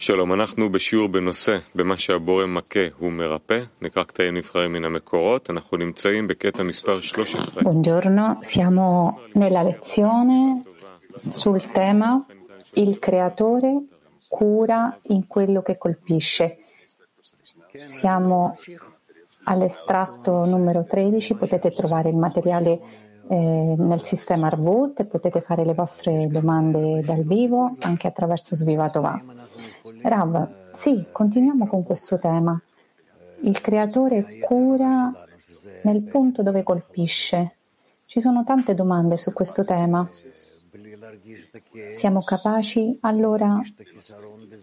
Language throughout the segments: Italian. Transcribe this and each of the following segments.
שלום, אנחנו בשיעור בנושא במה שהבורא מכה הוא מרפא, נקרא קטעים נבחרים מן המקורות, אנחנו נמצאים בקטע מספר 13. Buongiorno, siamo nella lezione sul tema Il creatore cura in quello che colpisce. Siamo all'estratto numero 13, potete trovare il materiale eh, nel sistema Arvut e potete fare le vostre domande dal vivo anche attraverso Svivatova. Rav, sì, continuiamo con questo tema. Il creatore cura nel punto dove colpisce. Ci sono tante domande su questo tema. Siamo capaci allora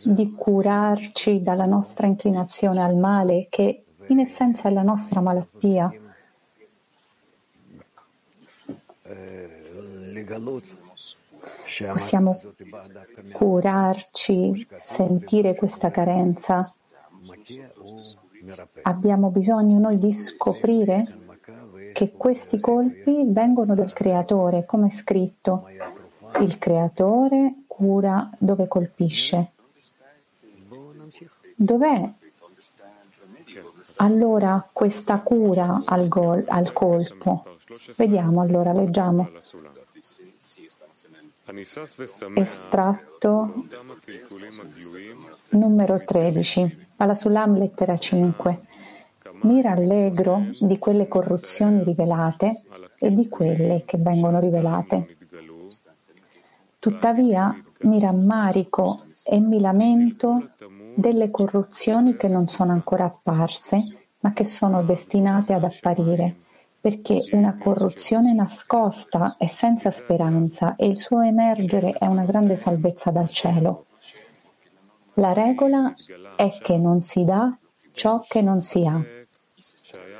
di curarci dalla nostra inclinazione al male, che in essenza è la nostra malattia. Possiamo curarci, sentire questa carenza. Abbiamo bisogno noi di scoprire che questi colpi vengono dal creatore, come è scritto. Il creatore cura dove colpisce. Dov'è allora questa cura al, gol, al colpo? Vediamo allora, leggiamo. Estratto numero 13, Palasulam lettera 5. Mi rallegro di quelle corruzioni rivelate e di quelle che vengono rivelate. Tuttavia mi rammarico e mi lamento delle corruzioni che non sono ancora apparse, ma che sono destinate ad apparire, perché una corruzione nascosta è senza speranza e il suo emergere è una grande salvezza dal cielo. La regola è che non si dà ciò che non si ha.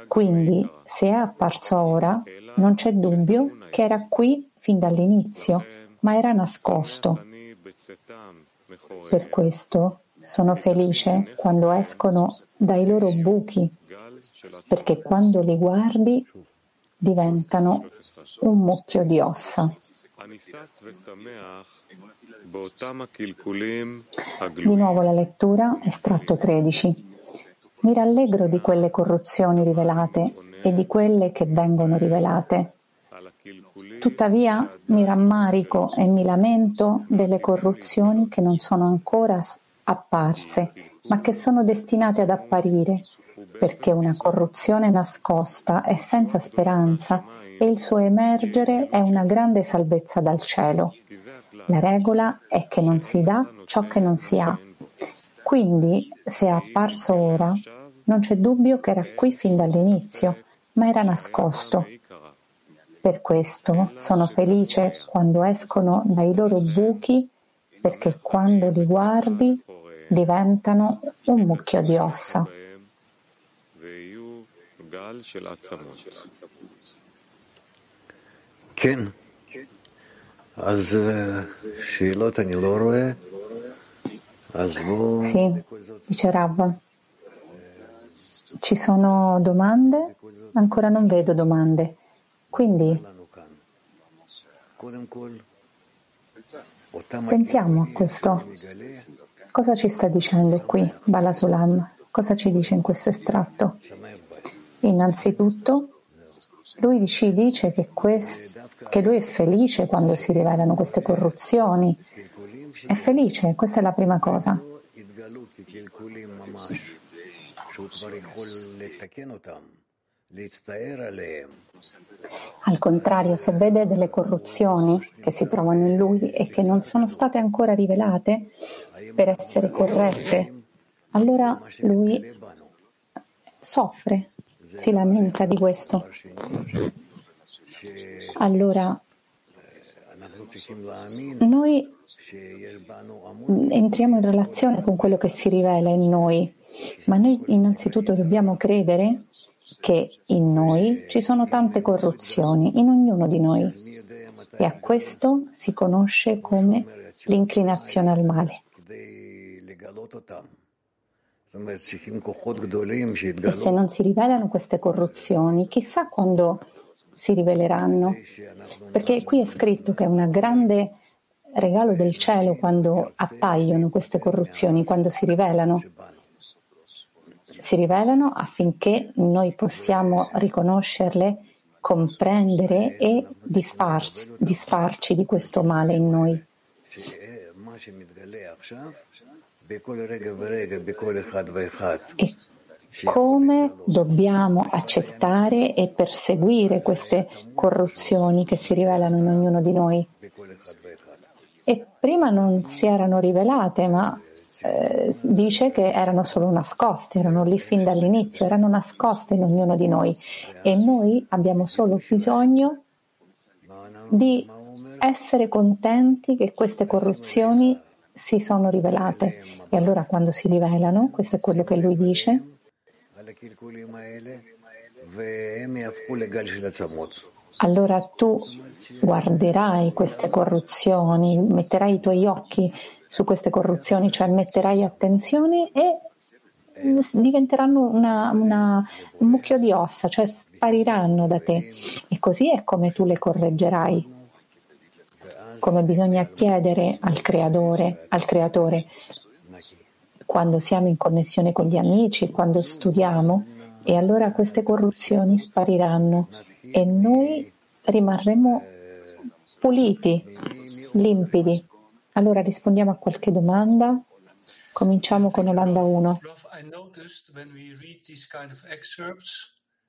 Quindi, se è apparso ora, non c'è dubbio che era qui fin dall'inizio, ma era nascosto. Per questo sono felice quando escono dai loro buchi, perché quando li guardi diventano un mucchio di ossa. Di nuovo la lettura, estratto 13. Mi rallegro di quelle corruzioni rivelate e di quelle che vengono rivelate. Tuttavia mi rammarico e mi lamento delle corruzioni che non sono ancora apparse, ma che sono destinate ad apparire, perché una corruzione nascosta è senza speranza e il suo emergere è una grande salvezza dal cielo. La regola è che non si dà ciò che non si ha. Quindi, se è apparso ora, non c'è dubbio che era qui fin dall'inizio, ma era nascosto. Per questo sono felice quando escono dai loro buchi, perché quando li guardi diventano un mucchio di ossa. כן. אז שאלות אני לא רואה, אז בואו... Sì, dice Rav. Ci sono domande? Ancora non vedo domande. Quindi pensiamo a questo. Cosa ci sta dicendo qui Balasulam? Cosa ci dice in questo estratto? Innanzitutto, lui ci dice che, quest- che lui è felice quando si rivelano queste corruzioni. È felice, questa è la prima cosa. Al contrario, se vede delle corruzioni che si trovano in lui e che non sono state ancora rivelate per essere corrette, allora lui soffre, si lamenta di questo. Allora, noi entriamo in relazione con quello che si rivela in noi, ma noi innanzitutto dobbiamo credere che in noi ci sono tante corruzioni, in ognuno di noi, e a questo si conosce come l'inclinazione al male. E se non si rivelano queste corruzioni, chissà quando si riveleranno, perché qui è scritto che una grande regalo del cielo quando appaiono queste corruzioni, quando si rivelano. Si rivelano affinché noi possiamo riconoscerle, comprendere e disfarci, disfarci di questo male in noi. E come dobbiamo accettare e perseguire queste corruzioni che si rivelano in ognuno di noi. E prima non si erano rivelate, ma eh, dice che erano solo nascoste, erano lì fin dall'inizio, erano nascoste in ognuno di noi. E noi abbiamo solo bisogno di essere contenti che queste corruzioni si sono rivelate. E allora quando si rivelano, questo è quello che lui dice, allora tu guarderai queste corruzioni, metterai i tuoi occhi su queste corruzioni, cioè metterai attenzione e diventeranno una, una, un mucchio di ossa, cioè spariranno da te. E così è come tu le correggerai Come bisogna chiedere al creatore, al creatore quando siamo in connessione con gli amici, quando studiamo, e allora queste corruzioni spariranno e noi rimarremo puliti, limpidi. Allora rispondiamo a qualche domanda. Cominciamo con Olanda 1.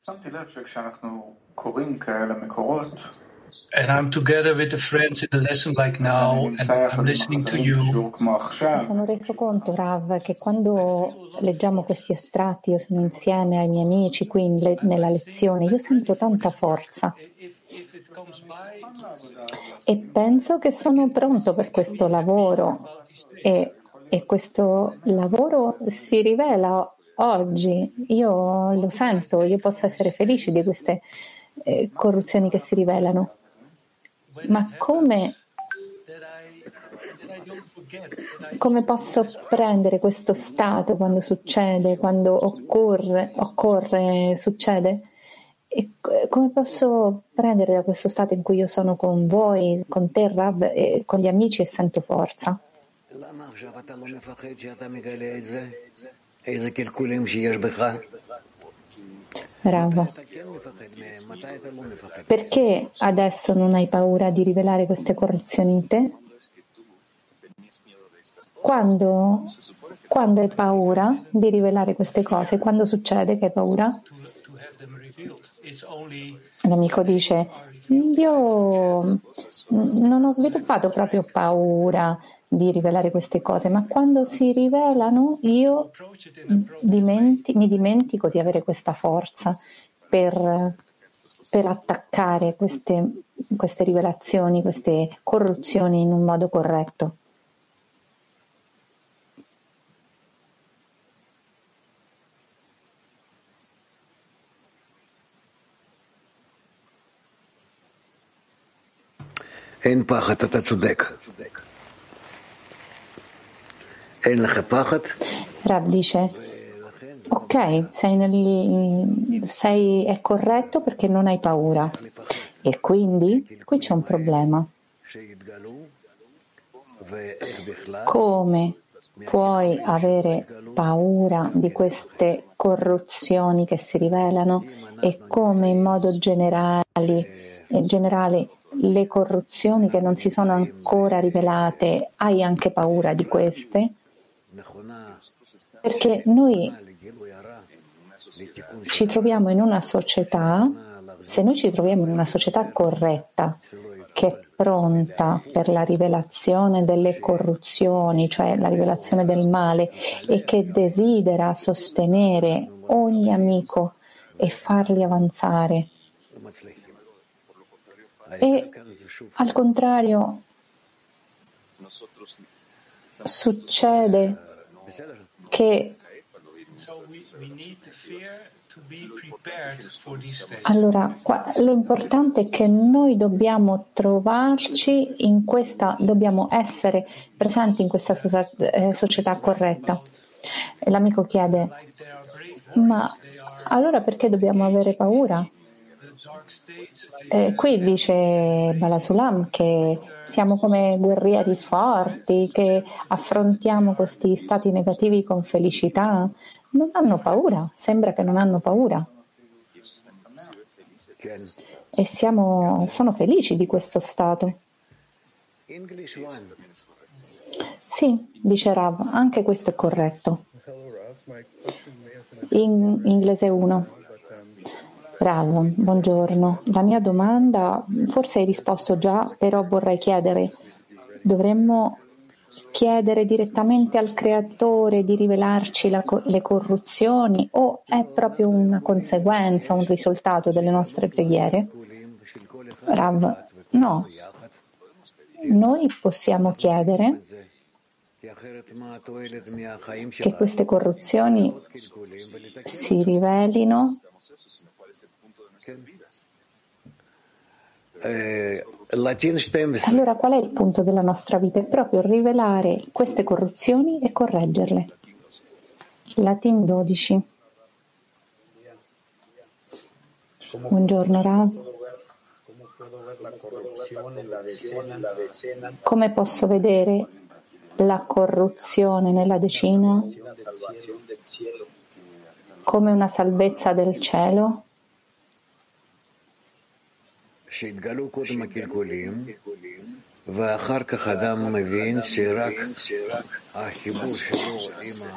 שמתי לב שכשאנחנו קוראים כאלה מקורות, and I'm together with the friends in the lesson like now and I'm listening to you. Mi sono reso conto, Rav, che quando leggiamo questi estratti, io sono insieme ai miei amici qui le, nella lezione, io sento tanta forza. E penso che sono pronto per questo lavoro e, e questo lavoro si rivela oggi. Io lo sento, io posso essere felice di queste eh, corruzioni che si rivelano. Ma come, come posso prendere questo stato quando succede, quando occorre, occorre succede? E come posso prendere da questo stato in cui io sono con voi, con te, Rab, con gli amici e sento forza? Rava. Perché adesso non hai paura di rivelare queste corruzioni in te? Quando, quando hai paura di rivelare queste cose? Quando succede che hai paura? L'amico dice, io non ho sviluppato proprio paura di rivelare queste cose, ma quando si rivelano io dimenti, mi dimentico di avere questa forza per, per attaccare queste, queste rivelazioni, queste corruzioni in un modo corretto. אין פחד, אתה צודק. Rab dice, ok, sei nel, sei, è corretto perché non hai paura. E quindi qui c'è un problema. Come puoi avere paura di queste corruzioni che si rivelano e come in modo generale, generale le corruzioni che non si sono ancora rivelate, hai anche paura di queste? Perché noi ci troviamo in una società, se noi ci troviamo in una società corretta, che è pronta per la rivelazione delle corruzioni, cioè la rivelazione del male, e che desidera sostenere ogni amico e farli avanzare. E al contrario, succede che allora, qua, lo importante è che noi dobbiamo trovarci in questa, dobbiamo essere presenti in questa eh, società corretta. L'amico chiede, ma allora perché dobbiamo avere paura? Eh, qui dice Balasulam che siamo come guerrieri forti che affrontiamo questi stati negativi con felicità. Non hanno paura, sembra che non hanno paura. E siamo, sono felici di questo stato. Sì, dice Rav, anche questo è corretto. In inglese 1. Rav, buongiorno. La mia domanda, forse hai risposto già, però vorrei chiedere, dovremmo chiedere direttamente al creatore di rivelarci la, le corruzioni o è proprio una conseguenza, un risultato delle nostre preghiere? Rav, no. Noi possiamo chiedere che queste corruzioni si rivelino allora qual è il punto della nostra vita? È proprio rivelare queste corruzioni e correggerle. Latin 12. Buongiorno Rav. Come posso vedere la corruzione nella decina come una salvezza del cielo?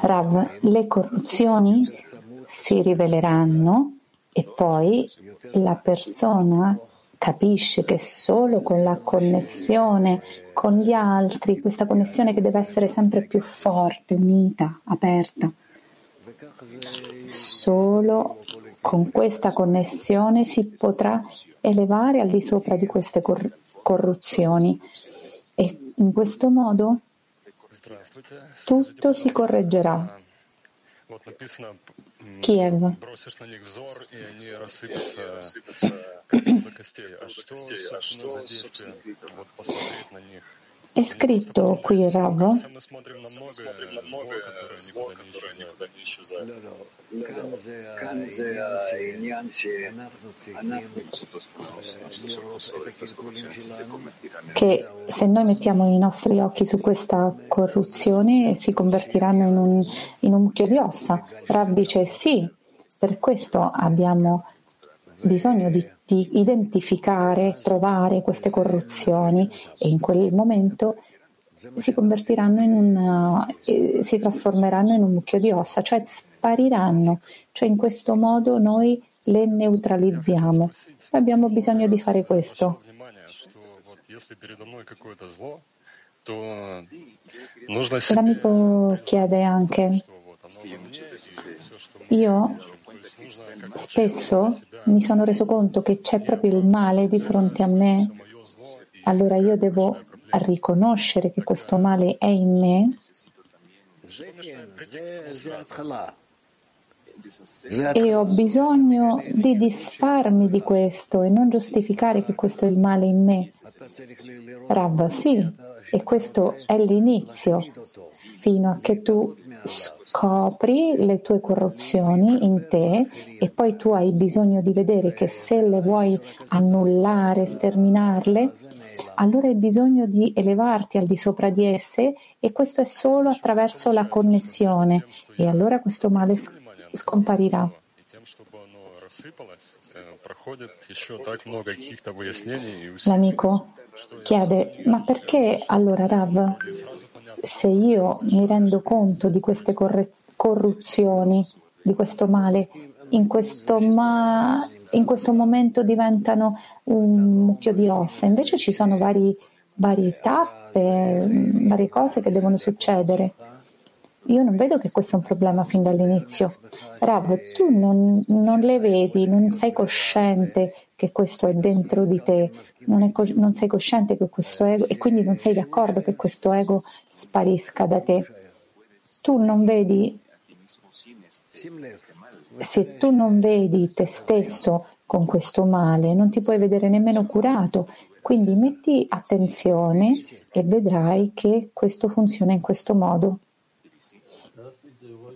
Rav, le corruzioni si riveleranno e poi la persona capisce che solo con la connessione con gli altri, questa connessione che deve essere sempre più forte, unita, aperta, solo con questa connessione si potrà elevare al di sopra di queste cor- corruzioni e in questo modo tutto si correggerà. Kiev. È scritto qui, Rav? Che se noi mettiamo i nostri occhi su questa corruzione si convertiranno in un, in un mucchio di ossa. Rav dice sì, per questo abbiamo bisogno di, di, identificare, trovare queste corruzioni e in quel momento si convertiranno in un, eh, si trasformeranno in un mucchio di ossa, cioè spariranno, cioè in questo modo noi le neutralizziamo. Abbiamo bisogno di fare questo. L'amico chiede anche, io spesso mi sono reso conto che c'è proprio il male di fronte a me, allora io devo riconoscere che questo male è in me. E ho bisogno di disfarmi di questo e non giustificare che questo è il male in me. Rav, sì, e questo è l'inizio, fino a che tu scopri le tue corruzioni in te e poi tu hai bisogno di vedere che se le vuoi annullare, sterminarle, allora hai bisogno di elevarti al di sopra di esse e questo è solo attraverso la connessione e allora questo male scomparirà. L'amico chiede, ma perché allora Rav se io mi rendo conto di queste corre- corruzioni, di questo male, in questo, ma- in questo, momento diventano un mucchio di ossa. Invece ci sono vari, varie tappe, varie cose che devono succedere. Io non vedo che questo è un problema fin dall'inizio. Rav, tu non, non, le vedi, non sei cosciente che questo è dentro di te, non, co- non, sei cosciente che questo ego e quindi non sei d'accordo che questo ego sparisca da te. Tu non vedi, se tu non vedi te stesso con questo male, non ti puoi vedere nemmeno curato. Quindi metti attenzione e vedrai che questo funziona in questo modo.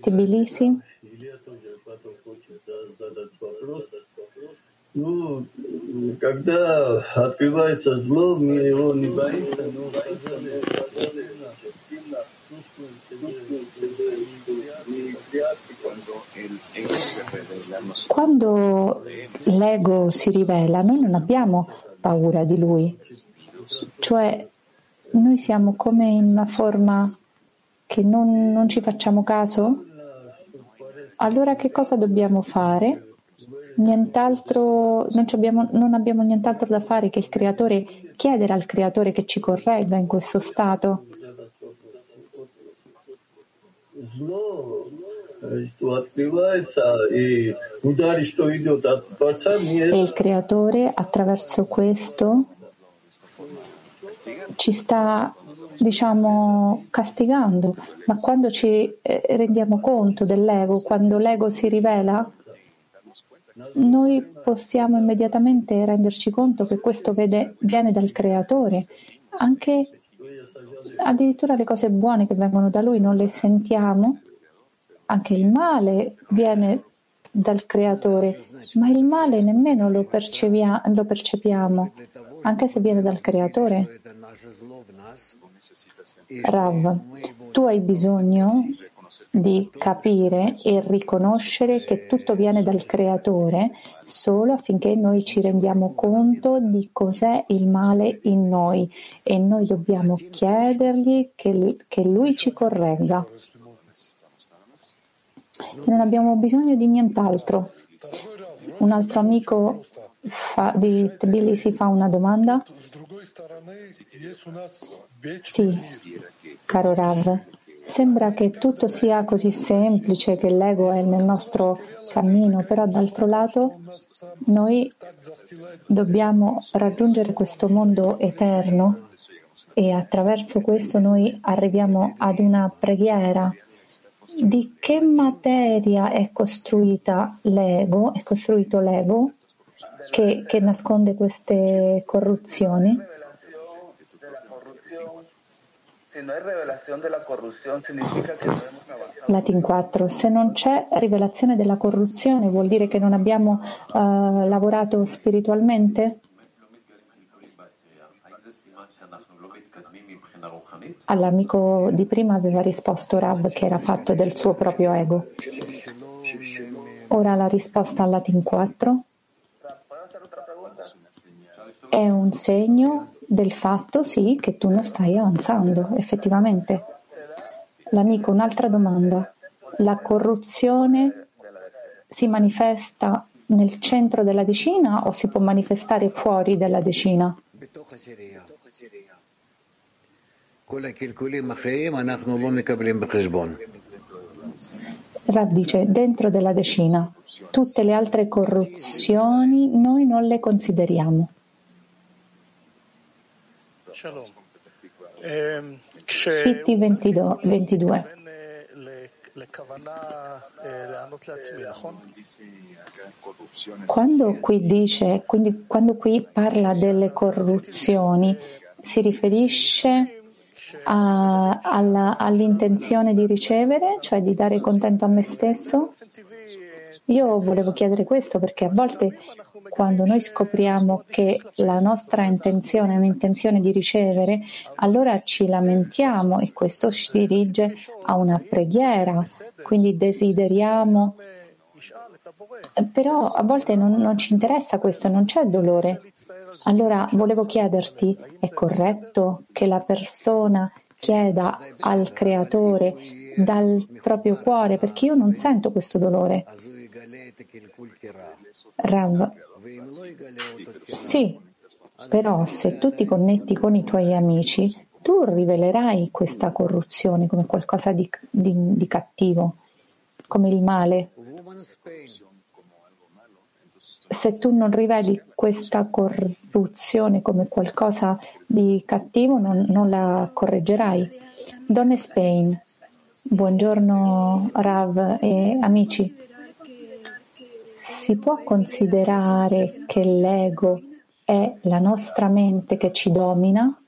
Tbilisi? Quando l'ego si rivela, noi non abbiamo paura di lui, cioè noi siamo come in una forma che non, non ci facciamo caso? Allora che cosa dobbiamo fare? Nient'altro, non abbiamo, non abbiamo nient'altro da fare che il creatore, chiedere al creatore che ci corregga in questo stato. E il creatore attraverso questo ci sta diciamo castigando, ma quando ci eh, rendiamo conto dell'ego, quando l'ego si rivela, noi possiamo immediatamente renderci conto che questo vede, viene dal creatore. Anche addirittura le cose buone che vengono da lui non le sentiamo, anche il male viene dal creatore, ma il male nemmeno lo, lo percepiamo, anche se viene dal creatore. Rav, tu hai bisogno di capire e riconoscere che tutto viene dal Creatore solo affinché noi ci rendiamo conto di cos'è il male in noi e noi dobbiamo chiedergli che, che Lui ci corregga. Non abbiamo bisogno di nient'altro. Un altro amico fa, di Tbilisi fa una domanda. Sì, caro Rav. Sembra che tutto sia così semplice, che l'ego è nel nostro cammino, però d'altro lato noi dobbiamo raggiungere questo mondo eterno e attraverso questo noi arriviamo ad una preghiera. Di che materia è costruita l'ego, è costruito l'ego che, che nasconde queste corruzioni? Latin 4. Se non c'è rivelazione della corruzione vuol dire che non abbiamo uh, lavorato spiritualmente? All'amico di prima aveva risposto Rav che era fatto del suo proprio ego. Ora la risposta al Latin 4 è un segno del fatto, sì, che tu non stai avanzando, effettivamente. L'amico, un'altra domanda. La corruzione si manifesta nel centro della decina o si può manifestare fuori dalla decina? Rav dice dentro della decina, tutte le altre corruzioni noi non le consideriamo. Fitti 22. Quando qui dice, quindi quando qui parla delle corruzioni, si riferisce a, alla, all'intenzione di ricevere, cioè di dare contento a me stesso? Io volevo chiedere questo perché a volte quando noi scopriamo che la nostra intenzione è un'intenzione di ricevere, allora ci lamentiamo e questo ci dirige a una preghiera, quindi desideriamo. Però a volte non, non ci interessa questo, non c'è dolore. Allora volevo chiederti, è corretto che la persona chieda al creatore dal proprio cuore, perché io non sento questo dolore. Rav, sì, però se tu ti connetti con i tuoi amici, tu rivelerai questa corruzione come qualcosa di, di, di cattivo, come il male. Se tu non riveli questa corruzione come qualcosa di cattivo, non, non la correggerai. Donne Spain, buongiorno Rav e amici. Si può considerare che l'ego è la nostra mente che ci domina?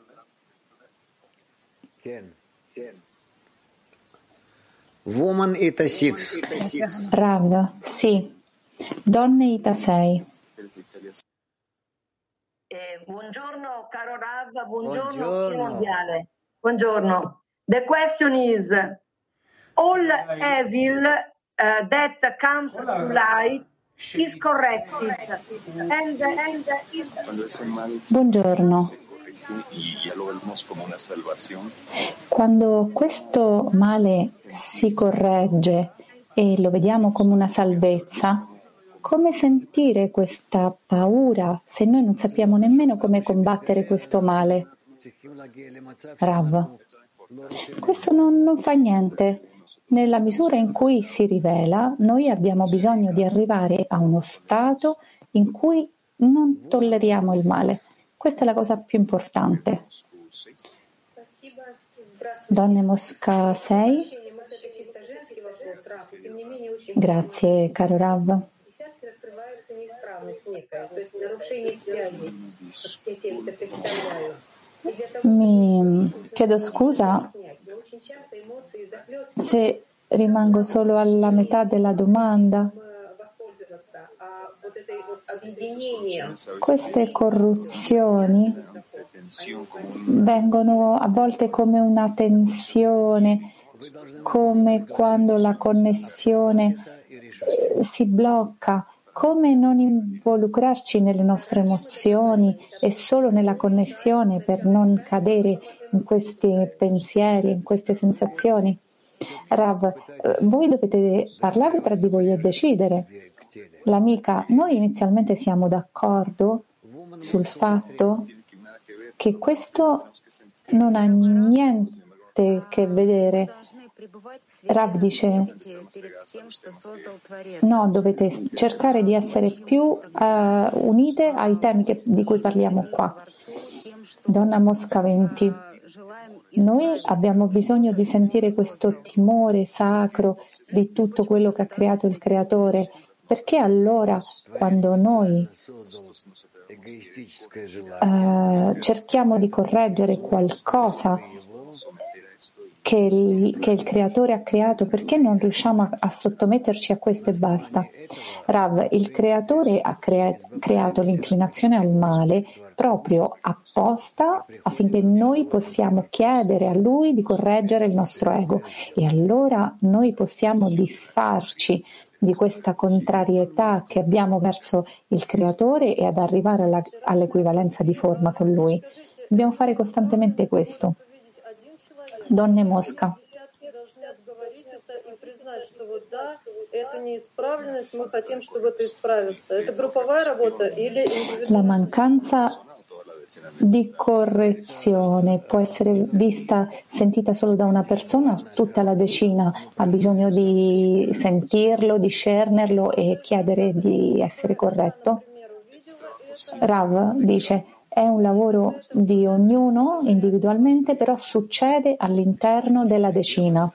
Woman Ita 6. Rav, sì. Donne Ita 6. Eh, buongiorno caro Rav, buongiorno, buongiorno. mondiale. Buongiorno. The question is all evil uh, that comes to light is corrected and, and is... Buongiorno. Quando questo male si corregge e lo vediamo come una salvezza, come sentire questa paura se noi non sappiamo nemmeno come combattere questo male? Rav, questo non, non fa niente. Nella misura in cui si rivela, noi abbiamo bisogno di arrivare a uno stato in cui non tolleriamo il male. Questa è la cosa più importante. Donne Mosca 6. Grazie, caro Rav. Mi chiedo scusa se rimango solo alla metà della domanda. Queste corruzioni vengono a volte come una tensione, come quando la connessione eh, si blocca come non involucrarci nelle nostre emozioni e solo nella connessione per non cadere in questi pensieri, in queste sensazioni? Rav, eh, voi dovete parlare tra di voi e decidere. L'amica, noi inizialmente siamo d'accordo sul fatto che questo non ha niente che vedere Rav dice, no, dovete cercare di essere più uh, unite ai temi che, di cui parliamo qua. Donna Mosca 20. Noi abbiamo bisogno di sentire questo timore sacro di tutto quello che ha creato il Creatore, perché allora quando noi uh, cerchiamo di correggere qualcosa che il, che il, creatore ha creato, perché non riusciamo a, a, sottometterci a questo e basta? Rav, il creatore ha crea, creato l'inclinazione al male proprio apposta affinché noi possiamo chiedere a lui di correggere il nostro ego e allora noi possiamo disfarci di questa contrarietà che abbiamo verso il creatore e ad arrivare alla, all'equivalenza di forma con lui. Dobbiamo fare costantemente questo. Donne Mosca. La mancanza di correzione può essere vista, sentita solo da una persona, tutta la decina ha bisogno di sentirlo, discernerlo e chiedere di essere corretto? Rav dice, è un lavoro di ognuno individualmente, però succede all'interno della decina.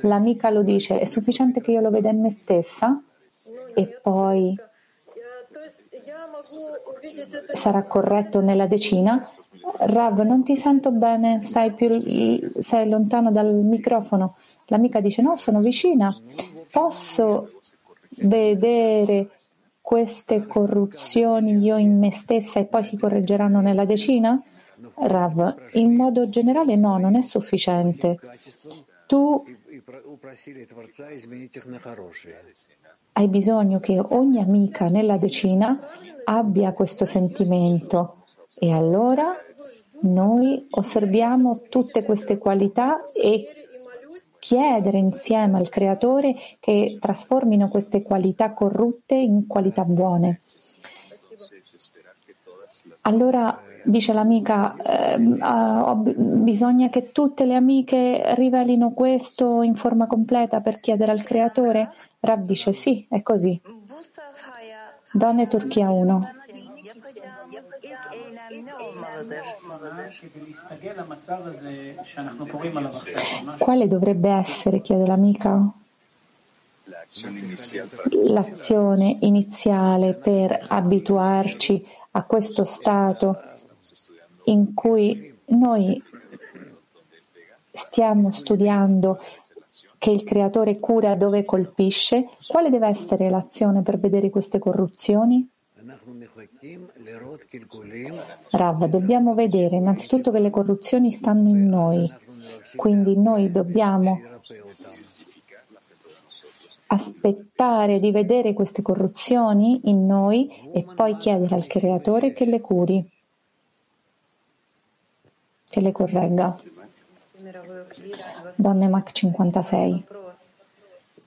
L'amica lo dice, è sufficiente che io lo veda in me stessa e poi sarà corretto nella decina. Rav, non ti sento bene, stai, più, sei lontano dal microfono. L'amica dice no, sono vicina. Posso vedere queste corruzioni io in me stessa e poi si correggeranno nella decina? Rav, in modo generale no, non è sufficiente. Tu hai bisogno che ogni amica nella decina abbia questo sentimento e allora noi osserviamo tutte queste qualità e chiedere insieme al Creatore che trasformino queste qualità corrutte in qualità buone. Allora dice l'amica, eh, ah, bisogna che tutte le amiche rivelino questo in forma completa per chiedere al Creatore? Rav dice sì, è così. Donne Turchia 1. Quale dovrebbe essere, chiede l'amica, l'azione iniziale per abituarci a questo stato in cui noi stiamo studiando che il creatore cura dove colpisce, quale deve essere l'azione per vedere queste corruzioni? Rav, dobbiamo vedere innanzitutto che le corruzioni stanno in noi, quindi noi dobbiamo aspettare di vedere queste corruzioni in noi e poi chiedere al Creatore che le curi, che le corregga. Donne Mac 56.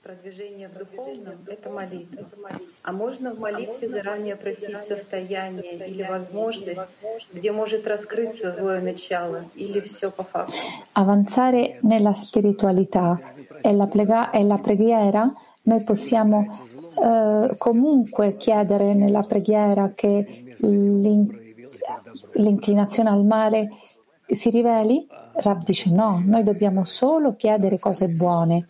Продвижение в духовном – это молитва. А можно в молитве заранее просить состояние или возможность, где может раскрыться злое начало, или все по факту? Avanzare nella spiritualità e la, prega- e la preghiera, noi possiamo eh, comunque chiedere nella preghiera che l'in- l'inclinazione al male si riveli Rav dice no, noi dobbiamo solo chiedere cose buone.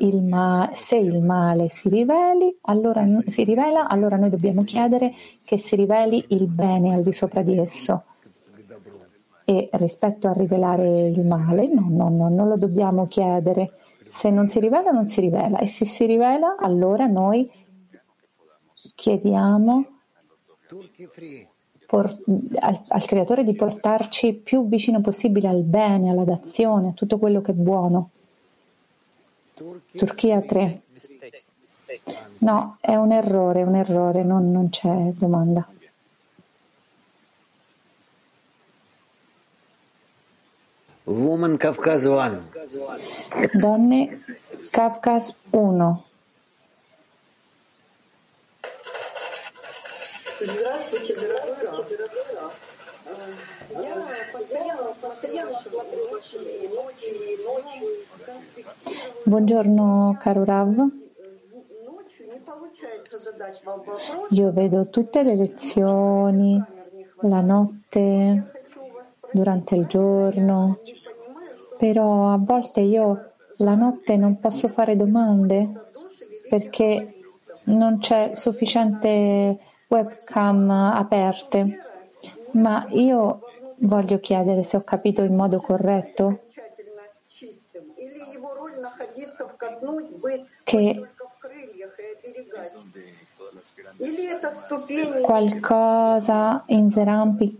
Il ma- se il male si, riveli, allora, si rivela, allora noi dobbiamo chiedere che si riveli il bene al di sopra di esso. E rispetto a rivelare il male, no, no, no, non lo dobbiamo chiedere. Se non si rivela, non si rivela. E se si rivela, allora noi chiediamo por, al, al, creatore di portarci più vicino possibile al bene, alla dazione, a tutto quello che è buono. Turchia 3. No, è un errore, un errore, non, non c'è domanda. Woman Kafkas 1. Donne Kafkas 1. Buongiorno caro Rav. Io vedo tutte le lezioni, la notte, durante il giorno, però a volte io la notte non posso fare domande perché non c'è sufficiente webcam aperte, ma io voglio chiedere se ho capito in modo corretto che qualcosa in Seramping,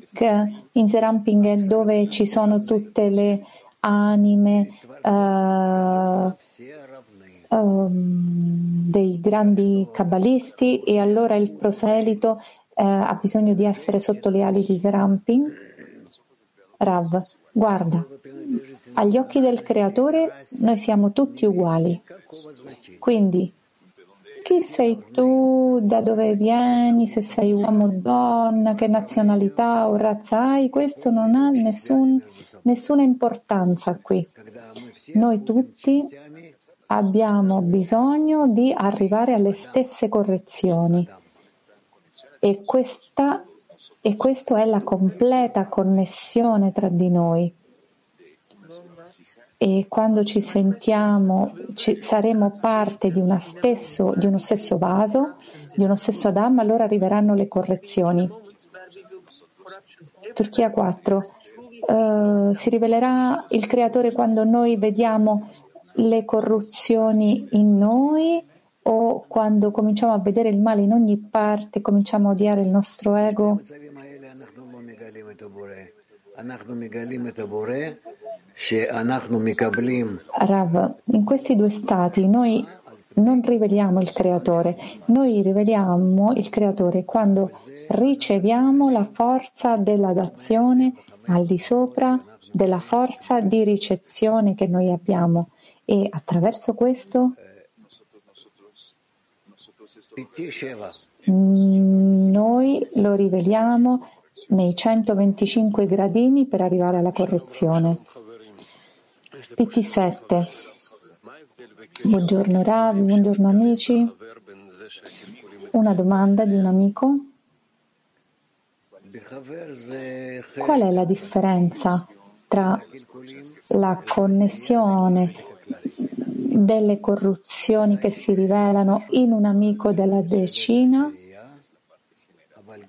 in Seramping dove ci sono tutte le anime uh, um, dei grandi kabbalisti e allora il proselito uh, ha bisogno di essere sotto le ali di Seramping? Rav, guarda, agli occhi del creatore noi siamo tutti uguali. Quindi, chi sei tu, da dove vieni, se sei uomo o donna, che nazionalità o razza hai, questo non ha nessun, nessuna importanza qui. Noi tutti abbiamo bisogno di arrivare alle stesse correzioni. E questa e questo è la completa connessione tra di noi. E quando ci sentiamo, ci, saremo parte di, stesso, di, uno stesso vaso, di uno stesso Adam, allora arriveranno le correzioni. Turchia 4. Uh, eh, si rivelerà il creatore quando noi vediamo le corruzioni in noi o quando cominciamo a vedere il male in ogni parte, cominciamo a odiare il nostro ego? Rav, in questi due stati noi non riveliamo il creatore, noi riveliamo il creatore quando riceviamo la forza della dazione al di sopra della forza di ricezione che noi abbiamo. E attraverso questo noi lo riveliamo nei 125 gradini per arrivare alla correzione. PT7. Buongiorno Rav, buongiorno amici. Una domanda di un amico. Qual è la differenza tra la connessione delle corruzioni che si rivelano in un amico della decina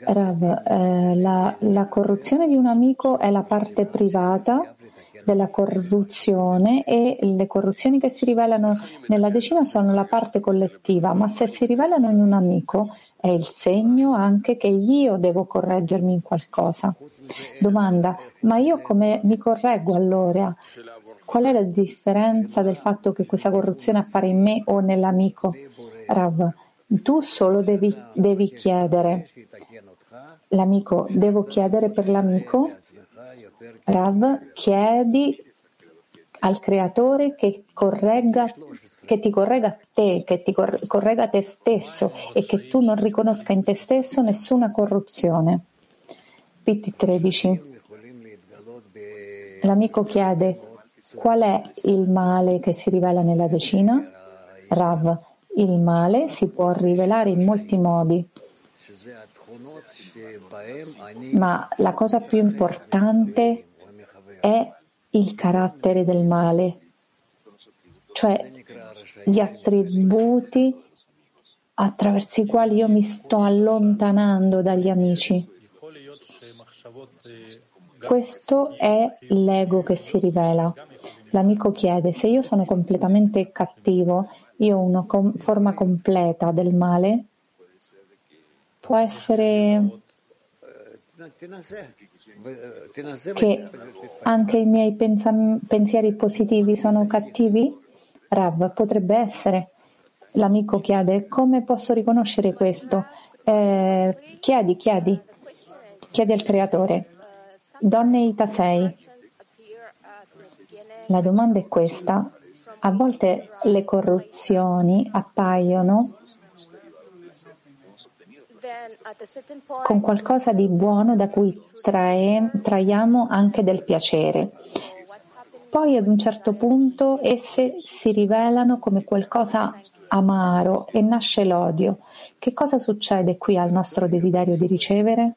Rav, eh, la, la, corruzione di un amico è la parte privata della corruzione e le corruzioni che si rivelano nella decina sono la parte collettiva, ma se si rivelano in un amico è il segno anche che io devo correggermi in qualcosa. Domanda, ma io come mi correggo allora? Qual è la differenza del fatto che questa corruzione appare in me o nell'amico? Rav, tu solo devi, devi chiedere. L'amico, devo chiedere per l'amico? Rav, chiedi al creatore che, corregga, che ti corregga te, che ti corregga te stesso e che tu non riconosca in te stesso nessuna corruzione. PT 13. L'amico chiede qual è il male che si rivela nella decina? Rav, il male si può rivelare in molti modi. Ma la cosa più importante è il carattere del male, cioè gli attributi attraverso i quali io mi sto allontanando dagli amici. Questo è l'ego che si rivela. L'amico chiede, se io sono completamente cattivo, io ho una com- forma completa del male, può essere che anche i miei pensam- pensieri positivi sono cattivi? Rav, potrebbe essere. L'amico chiede, come posso riconoscere questo? Eh, chiedi, chiedi, chiedi al creatore. Donne Ita 6. La domanda è questa. A volte le corruzioni appaiono con qualcosa di buono da cui trae, traiamo anche del piacere. Poi ad un certo punto esse si rivelano come qualcosa amaro e nasce l'odio. Che cosa succede qui al nostro desiderio di ricevere?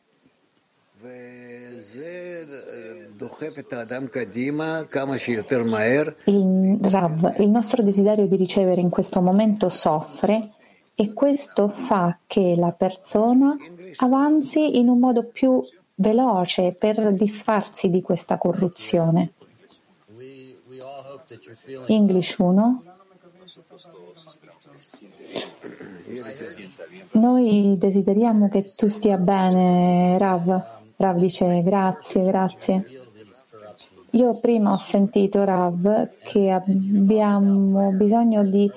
Il Rav, il nostro desiderio di ricevere in questo momento soffre e questo fa che la persona avanzi in un modo più veloce per disfarsi di questa corruzione. English 1. Noi desideriamo che tu stia bene, Rav. Rav dice grazie, grazie. Io prima ho sentito, Rav, che abbiamo bisogno di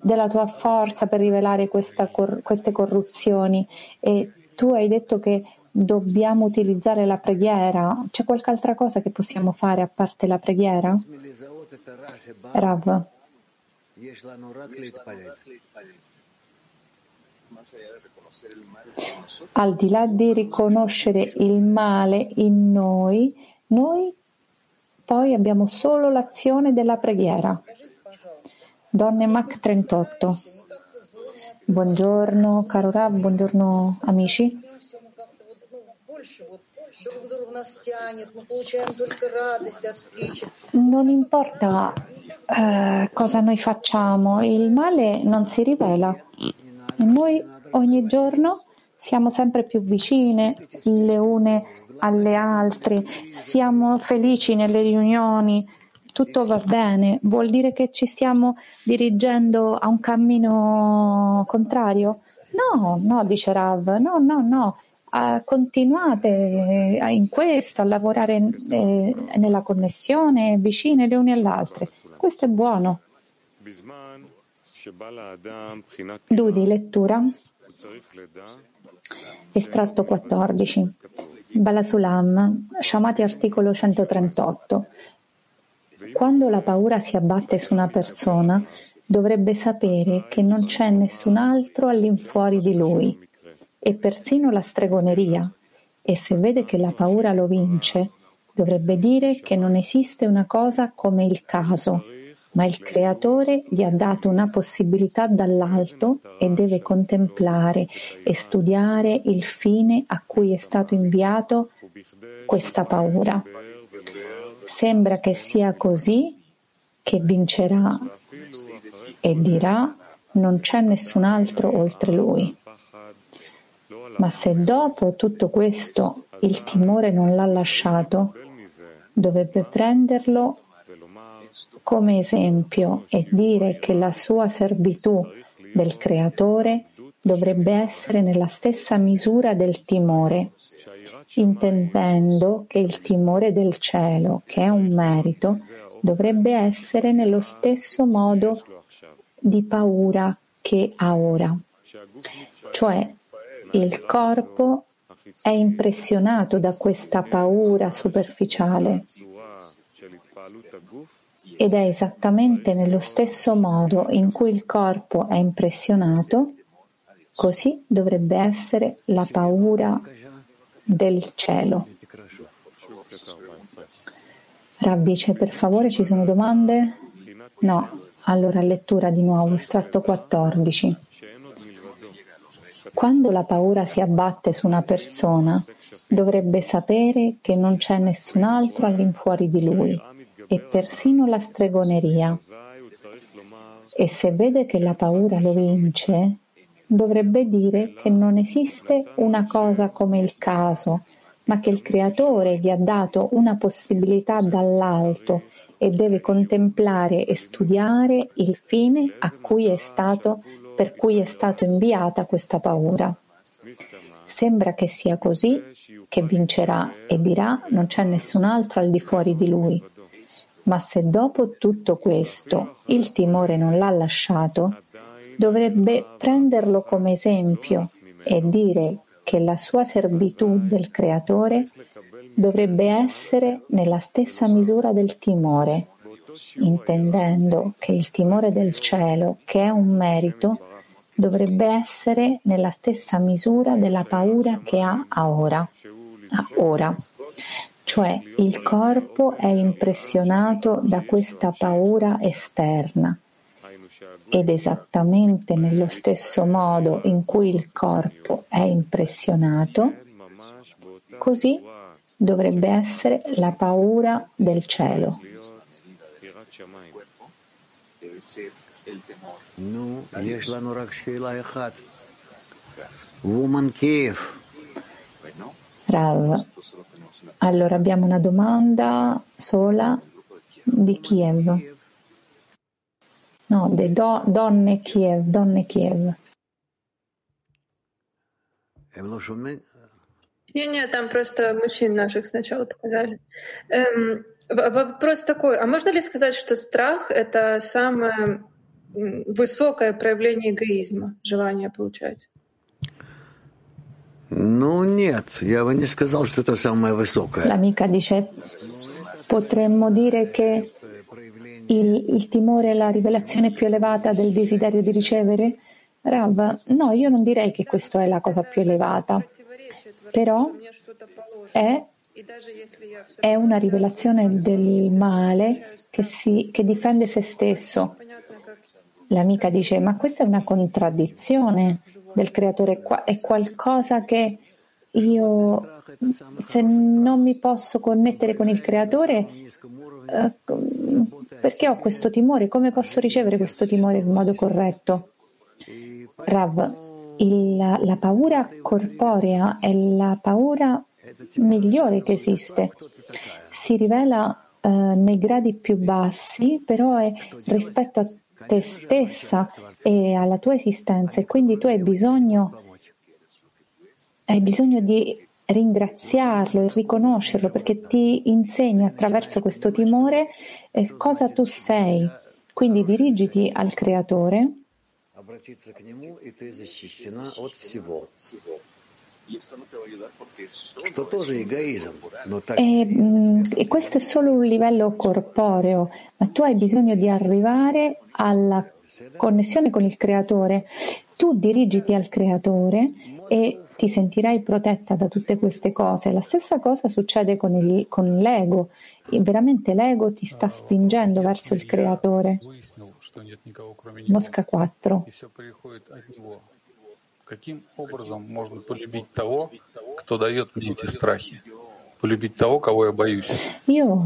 della tua forza per rivelare questa, queste corruzioni e tu hai detto che dobbiamo utilizzare la preghiera. C'è qualche altra cosa che possiamo fare a parte la preghiera? Rav. Al di là di riconoscere il male in noi, noi poi abbiamo solo l'azione della preghiera. Donne Mac 38. Buongiorno caro Rav, buongiorno amici. Non importa eh, cosa noi facciamo, il male non si rivela. Noi ogni giorno siamo sempre più vicine le une alle altre, siamo felici nelle riunioni, tutto va bene, vuol dire che ci stiamo dirigendo a un cammino contrario? No, no, dice Rav, no, no, no. Uh, continuate in questo, a lavorare eh, nella connessione, vicine le une alle altre. Questo è buono. Dudi, lettura. Estratto 14. Balasulam, Shamati articolo 138. Quando la paura si abbatte su una persona, dovrebbe sapere che non c'è nessun altro all'infuori di lui, e persino la stregoneria. E se vede che la paura lo vince, dovrebbe dire che non esiste una cosa come il caso, ma il Creatore gli ha dato una possibilità dall'alto e deve contemplare e studiare il fine a cui è stato inviato questa paura. Sembra che sia così che vincerà e dirà non c'è nessun altro oltre lui. Ma se dopo tutto questo il timore non l'ha lasciato, dovrebbe prenderlo come esempio e dire che la sua servitù del creatore dovrebbe essere nella stessa misura del timore, intendendo che il timore del cielo, che è un merito, dovrebbe essere nello stesso modo di paura che ha ora. Cioè il corpo è impressionato da questa paura superficiale ed è esattamente nello stesso modo in cui il corpo è impressionato, così dovrebbe essere la paura del cielo. Rav dice, per favore ci sono domande? No. Allora lettura di nuovo, estratto 14. Quando la paura si abbatte su una persona, dovrebbe sapere che non c'è nessun altro all'infuori di lui e persino la stregoneria. E se vede che la paura lo vince, dovrebbe dire che non esiste una cosa come il caso, ma che il creatore gli ha dato una possibilità dall'alto e deve contemplare e studiare il fine a cui è stato, per cui è stato inviata questa paura. Sembra che sia così, che vincerà e dirà non c'è nessun altro al di fuori di lui. Ma se dopo tutto questo il timore non l'ha lasciato, dovrebbe prenderlo come esempio e dire che la sua servitù del creatore dovrebbe essere nella stessa misura del timore, intendendo che il timore del cielo, che è un merito, dovrebbe essere nella stessa misura della paura che ha ora. Ora. Cioè il corpo è impressionato da questa paura esterna ed esattamente nello stesso modo in cui il corpo è impressionato, così dovrebbe essere la paura del cielo. Rav, allora abbiamo una domanda sola di Kiev. No, de do, donne Kiev, donne Kiev. Не, не, там просто мужчин наших сначала показали. Эм, вопрос такой, а можно ли сказать, что страх — это самое высокое проявление эгоизма, желание получать? Ну нет, я бы не сказал, что это самое высокое. L'amica dice, potremmo dire che il, il timore è la rivelazione più elevata del desiderio di ricevere? Rav, no, io non direi che questa è la cosa più elevata però è, è una rivelazione del male che, si, che difende se stesso. L'amica dice, ma questa è una contraddizione del creatore, è qualcosa che io, se non mi posso connettere con il creatore, eh, perché ho questo timore? Come posso ricevere questo timore in modo corretto? Rav, il, la paura corporea è la paura migliore che esiste. Si rivela eh, nei gradi più bassi, però è rispetto a te stessa e alla tua esistenza e quindi tu hai bisogno, hai bisogno di ringraziarlo e riconoscerlo perché ti insegna attraverso questo timore eh, cosa tu sei. Quindi dirigiti al Creatore e, e, э, questo è solo un livello corporeo, ma tu hai bisogno di arrivare alla connessione con il creatore. Tu dirigiti al creatore e ti sentirai protetta da tutte queste cose. La stessa cosa succede con, il, con l'ego. E veramente l'ego ti sta spingendo verso il creatore. Mosca 4. Каким образом можно полюбить того, кто дает мне эти страхи? Полюбить того, кого я боюсь? Io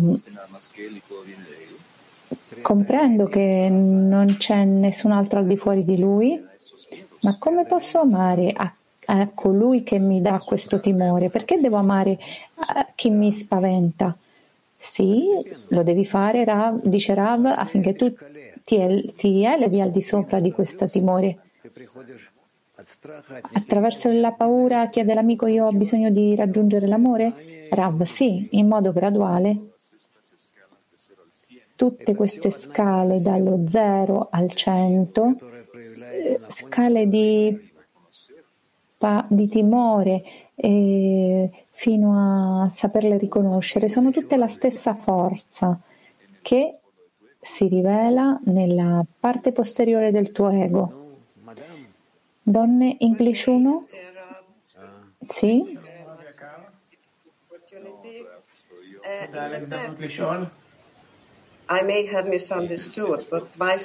comprendo che non c'è nessun altro al di fuori di lui, ma come posso amare a, a colui che mi dà questo timore? Perché devo amare chi mi spaventa? Sì, lo devi fare, Rav, dice Rav, affinché tu ti, ti elevi al di sopra di questo timore. Attraverso la paura chiede l'amico io ho bisogno di raggiungere l'amore? Rav, sì, in modo graduale. Tutte queste scale dallo 0 al 100, eh, scale di di timore eh, fino a saperle riconoscere, sono tutte la stessa forza che si rivela nella parte posteriore del tuo ego. Donne English 1? Sì? I may have misunderstood, but my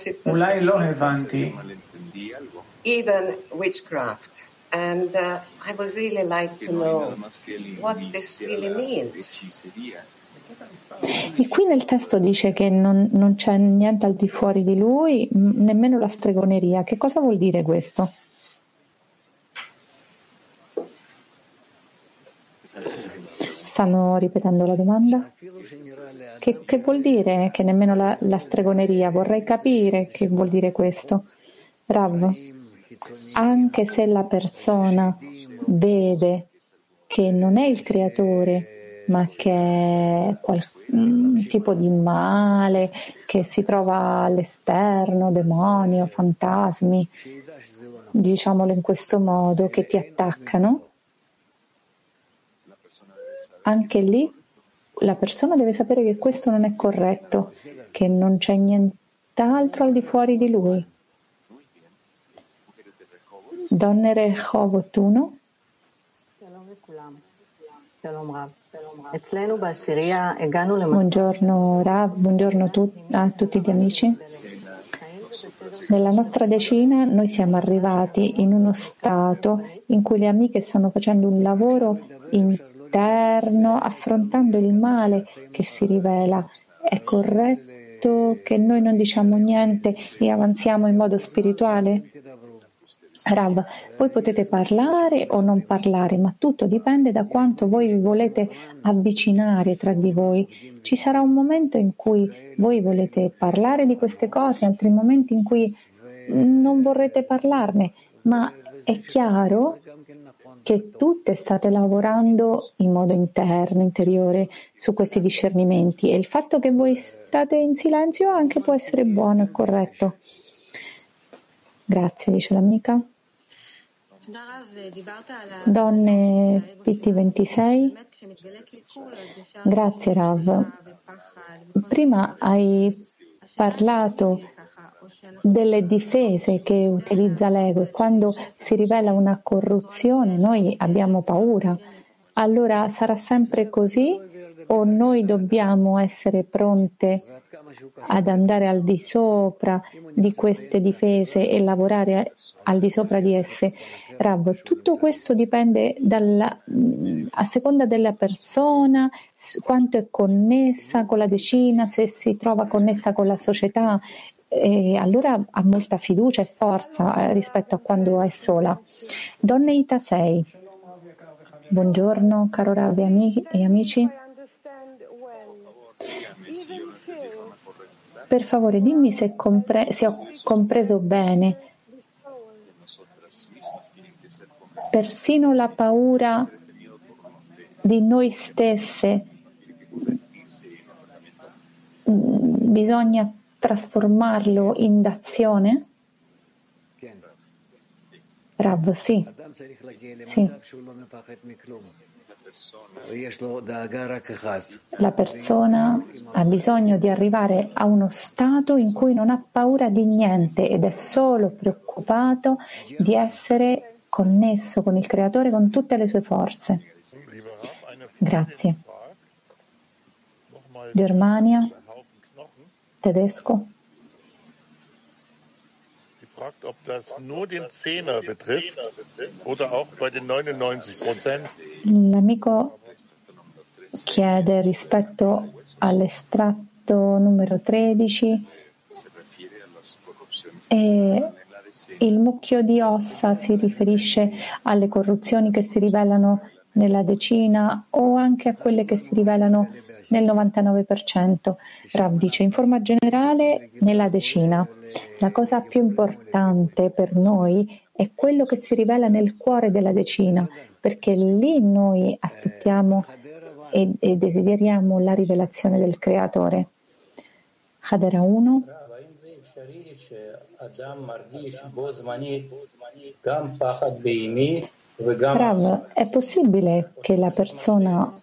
even witchcraft. And uh, I would really like to know what this really means. E qui nel testo dice che non, non c'è niente al di fuori di lui, nemmeno la stregoneria. Che cosa vuol dire questo? Stanno ripetendo la domanda? Che, che vuol dire che nemmeno la, la, stregoneria? Vorrei capire che vuol dire questo. Rav, anche se la persona vede che non è il creatore, ma che è un tipo di male che si trova all'esterno, demonio, fantasmi, diciamolo in questo modo, che ti attaccano, anche lì la persona deve sapere che questo non è corretto, che non c'è nient'altro al di fuori di lui. Donne Rehovot 1. Buongiorno Rav, buongiorno a tutti gli amici. Nella nostra decina noi siamo arrivati in uno stato in cui le amiche stanno facendo un lavoro interno, affrontando il male che si rivela. È corretto che noi non diciamo niente e avanziamo in modo spirituale? Rav, voi potete parlare o non parlare, ma tutto dipende da quanto voi vi volete avvicinare tra di voi. Ci sarà un momento in cui voi volete parlare di queste cose, altri momenti in cui non vorrete parlarne, ma è chiaro che tutte state lavorando in modo interno, interiore, su questi discernimenti e il fatto che voi state in silenzio anche può essere buono e corretto. Grazie, dice l'amica. Donne PT26, grazie Rav. Prima hai parlato delle difese che utilizza l'ego e quando si rivela una corruzione noi abbiamo paura. Allora sarà sempre così o noi dobbiamo essere pronte ad andare al di sopra di queste difese e lavorare al di sopra di esse. Rav, tutto questo dipende dalla, a seconda della persona, quanto è connessa con la decina, se si trova connessa con la società. E allora ha molta fiducia e forza eh, rispetto a quando è sola. Donne Ita 6. Buongiorno caro Rav e amici. Per favore dimmi se, compre- se ho compreso bene. Persino la paura di noi stesse bisogna trasformarlo in d'azione? Rav, sì. sì. La persona ha bisogno di arrivare a uno stato in cui non ha paura di niente ed è solo preoccupato di essere connesso con il Creatore con tutte le sue forze. Grazie. Germania, tedesco. Fragt, ob das nur den Zehner betrifft oder auch bei den 99 Prozent. L'amico chiede rispetto all'estratto numero 13 e il mucchio di ossa si riferisce alle corruzioni che si rivelano nella decina o anche a quelle che si rivelano nel 99%. Rav dice in forma generale nella decina. La cosa più importante per noi è quello che si rivela nel cuore della decina, perché lì noi aspettiamo e, e desideriamo la rivelazione del Creatore. Hadera 1. Rav, è possibile che la persona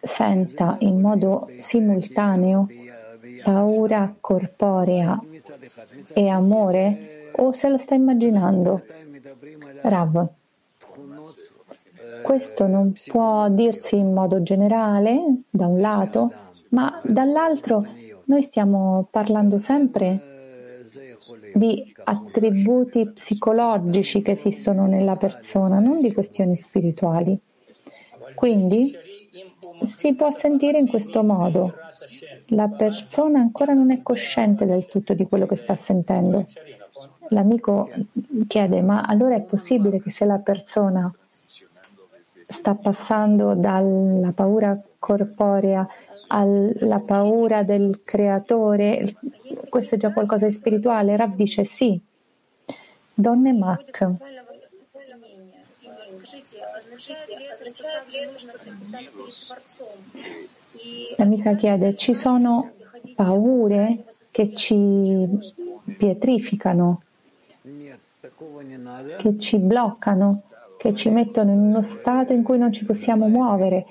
senta in modo simultaneo paura corporea e amore o se lo sta immaginando? Rav, questo non può dirsi in modo generale, da un lato, ma dall'altro noi stiamo parlando sempre di attributi psicologici che esistono nella persona, non di questioni spirituali. Quindi si può sentire in questo modo. La persona ancora non è cosciente del tutto di quello che sta sentendo. L'amico chiede, ma allora è possibile che se la persona sta passando dalla paura corporea alla paura del creatore, questo è già qualcosa di spirituale? Rav dice sì. Donne Mac. L'amica chiede, ci sono paure che ci pietrificano, che ci bloccano, che ci mettono in uno stato in cui non ci possiamo muovere,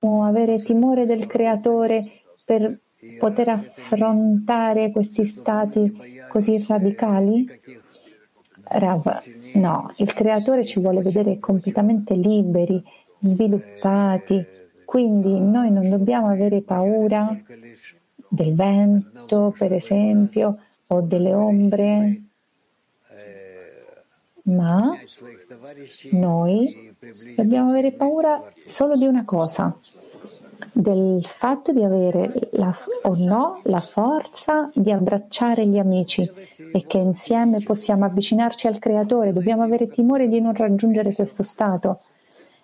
o avere timore del creatore per poter affrontare questi stati così radicali? Rav, no, il creatore ci vuole vedere completamente liberi, sviluppati, quindi noi non dobbiamo avere paura del vento, per esempio, o delle ombre, ma noi dobbiamo avere paura solo di una cosa, del fatto di avere la, o no la forza di abbracciare gli amici e che insieme possiamo avvicinarci al Creatore. Dobbiamo avere timore di non raggiungere questo stato.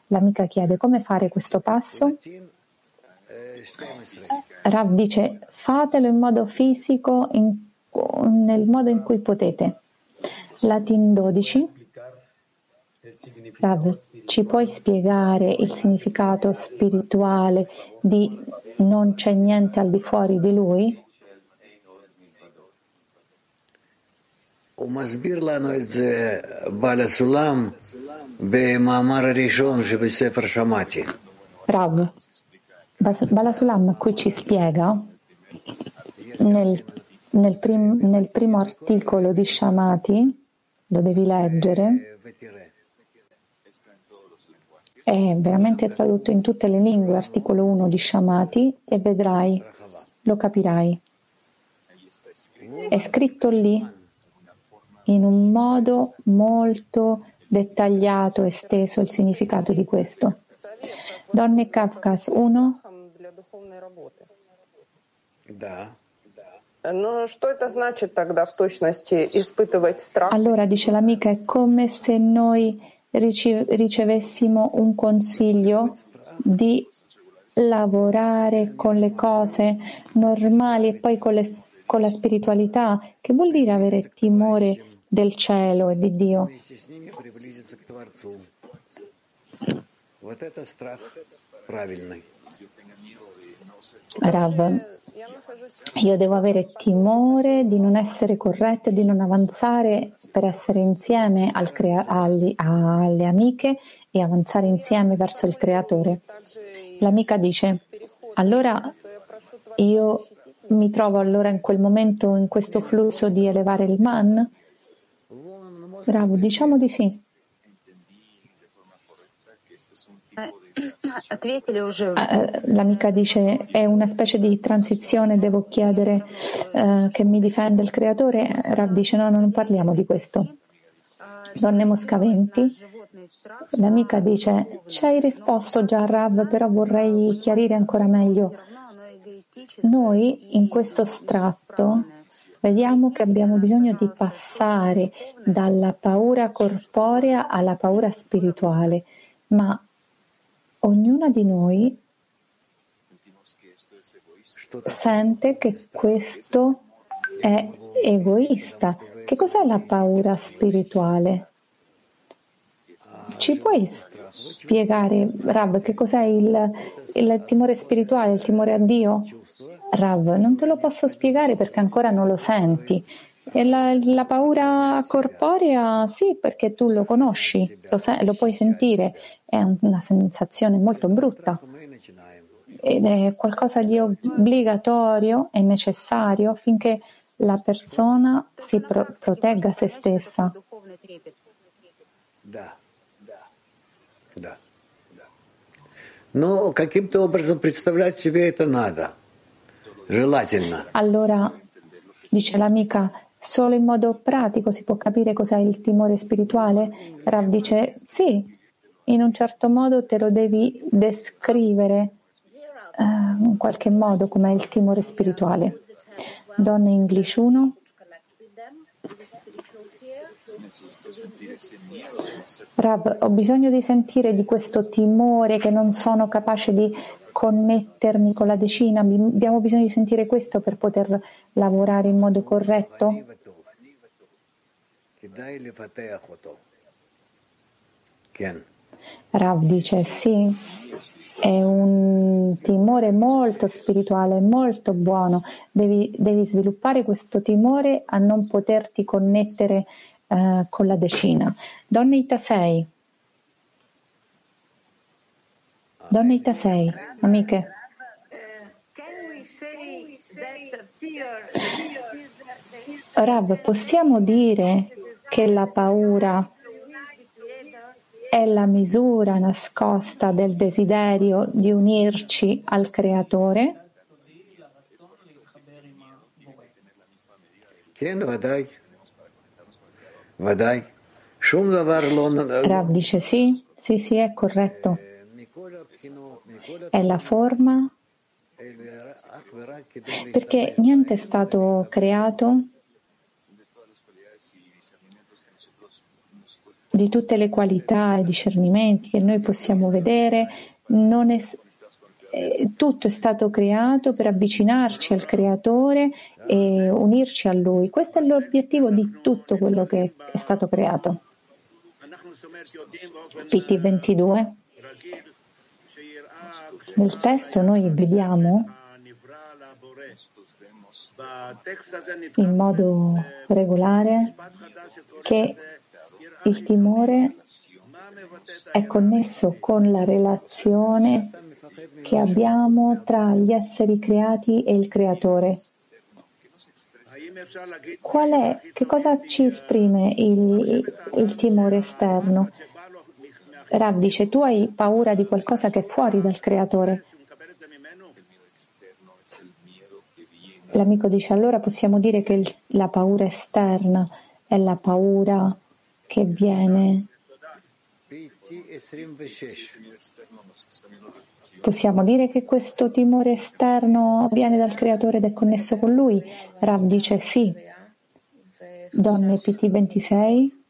L'amica chiede come fare questo passo. Rav dice fatelo in modo fisico, in, nel modo in cui potete. Latin 12. Rav, ci puoi spiegare il significato spirituale di non c'è niente al di fuori di lui? Rav, Balasulam qui ci spiega nel, nel, prim, nel primo articolo di Shamati lo devi leggere, è veramente tradotto in tutte le lingue, articolo 1 di Shamati, e vedrai, lo capirai. È scritto lì in un modo molto dettagliato, esteso il significato di questo. Donne Kafkas 1. Allora, dice l'amica, è come se noi ricevessimo un consiglio di lavorare con le cose normali e poi con, le, con la spiritualità, che vuol dire avere timore del cielo e di Dio. Rav, io devo avere timore di non essere corretto e di non avanzare per essere insieme al crea- alle, alle amiche e avanzare insieme verso il creatore. L'amica dice, allora io mi trovo allora in quel momento, in questo flusso di elevare il man? Bravo, diciamo di sì. Eh, l'amica dice è una specie di transizione, devo chiedere uh, che mi difenda il creatore. Rav dice no, non parliamo di questo. Donne Moscaventi. L'amica dice ci hai risposto già Rav, però vorrei chiarire ancora meglio. Noi in questo stratto vediamo che abbiamo bisogno di passare dalla paura corporea alla paura spirituale, ma ognuna di noi sente che questo è egoista. Che cos'è la paura spirituale? Ci puoi spiegare, Rav, che cos'è il, il timore spirituale, il timore a Dio? Rav, non te lo posso spiegare perché ancora non lo senti. La, la, paura corporea, sì, perché tu lo conosci, lo, lo puoi sentire, è una sensazione molto brutta ed è qualcosa di obbligatorio e necessario affinché la persona si pro- protegga se stessa. Да, да, да, да. Но каким-то образом представлять себе это надо. Желательно. Allora, dice l'amica, solo in modo pratico si può capire cos'è il timore spirituale? Rav dice, sì, in un certo modo te lo devi descrivere uh, in qualche modo come il timore spirituale. Donna English 1. Rav, ho bisogno di sentire di questo timore che non sono capace di connettermi con la decina. Abbiamo bisogno di sentire questo per poter lavorare in modo corretto. Rav dice sì, è un timore molto spirituale, molto buono. Devi, devi sviluppare questo timore a non poterti connettere uh, con la decina. Donna Ita 6. Donna Ita 6, amiche. Rav, possiamo dire che la paura è la misura nascosta del desiderio di unirci al Creatore? Rav dice sì, sì, sì, è corretto. È la forma perché niente è stato creato di tutte le qualità e discernimenti che noi possiamo vedere, è, eh, tutto è stato creato per avvicinarci al Creatore e unirci a Lui. Questo è l'obiettivo di tutto quello che è stato creato. PT 22. Nel testo noi vediamo in modo regolare che il timore è connesso con la relazione che abbiamo tra gli esseri creati e il creatore. Qual è, che cosa ci esprime il, il timore esterno? Rav dice, tu hai paura di qualcosa che è fuori dal creatore. L'amico dice, allora possiamo dire che il, la paura esterna è la paura che viene. Possiamo dire che questo timore esterno viene dal creatore ed è connesso con lui? Rav dice sì. Donne PT 26.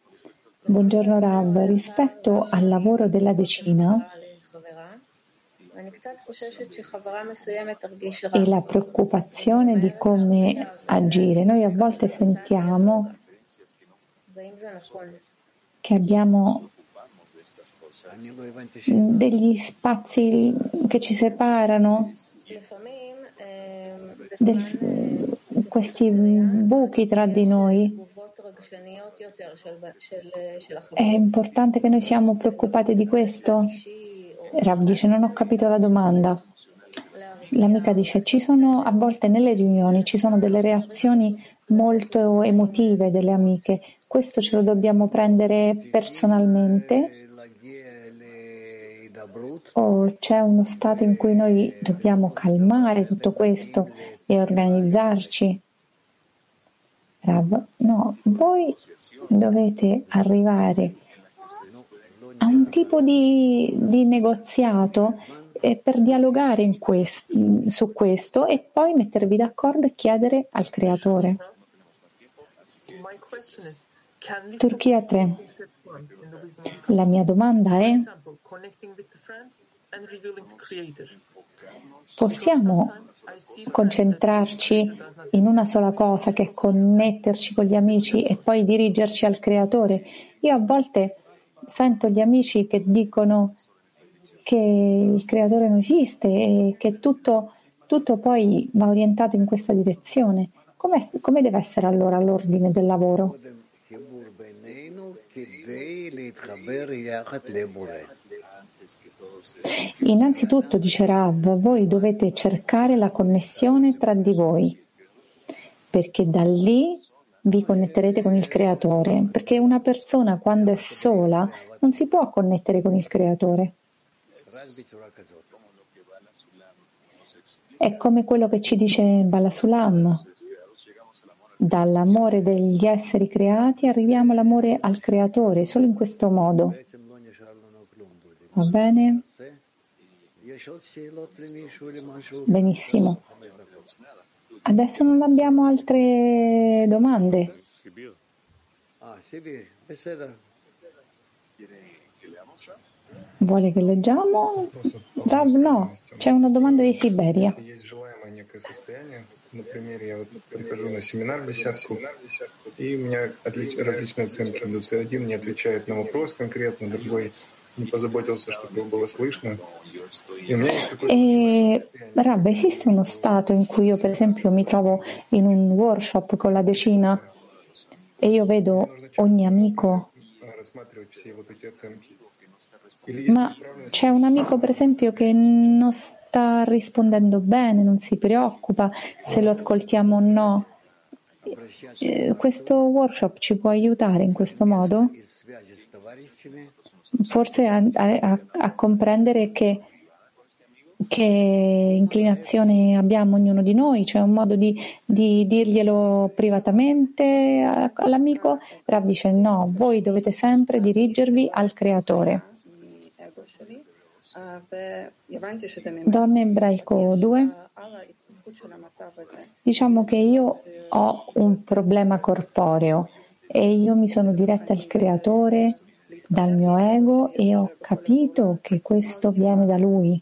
Buongiorno Rav. Rispetto al lavoro della decina e la preoccupazione di come agire, noi a volte sentiamo che abbiamo degli spazi che ci separano, del, questi buchi tra di noi. È importante che noi siamo preoccupati di questo? Rav dice, non ho capito la domanda. L'amica dice, ci sono a volte nelle riunioni, ci sono delle reazioni molto emotive delle amiche questo ce lo dobbiamo prendere personalmente o c'è uno stato in cui noi dobbiamo calmare tutto questo e organizzarci? No, voi dovete arrivare a un tipo di, di negoziato eh, per dialogare quest, su questo e poi mettervi d'accordo e chiedere al creatore. Turchia 3. La mia domanda è, Possiamo concentrarci in una sola cosa che è connetterci con gli amici e poi dirigerci al creatore. Io a volte sento gli amici che dicono che il creatore non esiste e che tutto, tutto poi va orientato in questa direzione. Come, come deve essere allora l'ordine del lavoro? Innanzitutto, dice Rav, voi dovete cercare la connessione tra di voi, perché da lì vi connetterete con il creatore, perché una persona quando è sola non si può connettere con il creatore. È come quello che ci dice Balasulam. Dall'amore degli esseri creati arriviamo all'amore al creatore, solo in questo modo. Va bene? Benissimo. Adesso non abbiamo altre domande. Vuole che leggiamo? Rav, no, c'è una domanda di Siberia. Например, я вот прихожу на семинар Бесярсу, и у меня различные оценки идут. Один не отвечает на вопрос конкретно, другой не позаботился, чтобы его было слышно. E, Rabbe, esiste uno stato in cui io, per esempio, mi trovo in un workshop con la decina e io vedo ogni amico, ma c'è un amico, per esempio, che non sta rispondendo bene, non si preoccupa se lo ascoltiamo o no. Eh, questo workshop ci può aiutare in questo modo? Forse a, a, a comprendere che che inclinazione abbiamo ognuno di noi, c'è un modo di, di dirglielo privatamente all'amico. Rav dice no, voi dovete sempre dirigervi al creatore. Donna ebraico 2. Diciamo che io ho un problema corporeo e io mi sono diretta al creatore dal mio ego e ho capito che questo viene da lui.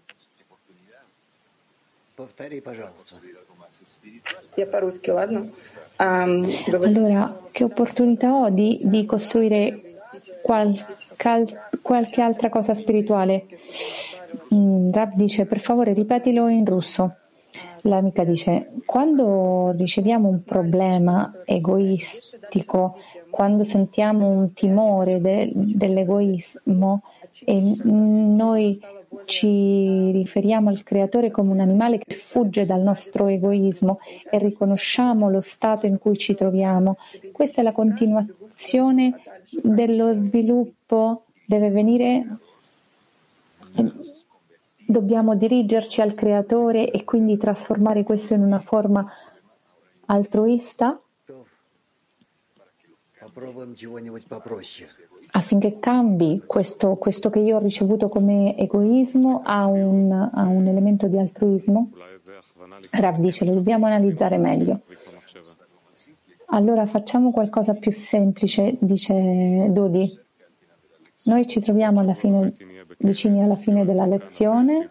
Allora, che opportunità ho di, di costruire qualche altra cosa spirituale? Mm, Rav dice, per favore ripetilo in russo. L'amica dice, quando riceviamo un problema egoistico, quando sentiamo un timore de, dell'egoismo e noi ci riferiamo al creatore come un animale che fugge dal nostro egoismo e riconosciamo lo stato in cui ci troviamo. Questa è la continuazione dello sviluppo, deve venire, dobbiamo dirigerci al creatore e quindi trasformare questo in una forma altruista affinché cambi questo, questo, che io ho ricevuto come egoismo a un, a un elemento di altruismo? Rav dice, lo dobbiamo analizzare meglio. Allora facciamo qualcosa più semplice, dice Dodi. Noi ci troviamo alla fine, vicini alla fine della lezione,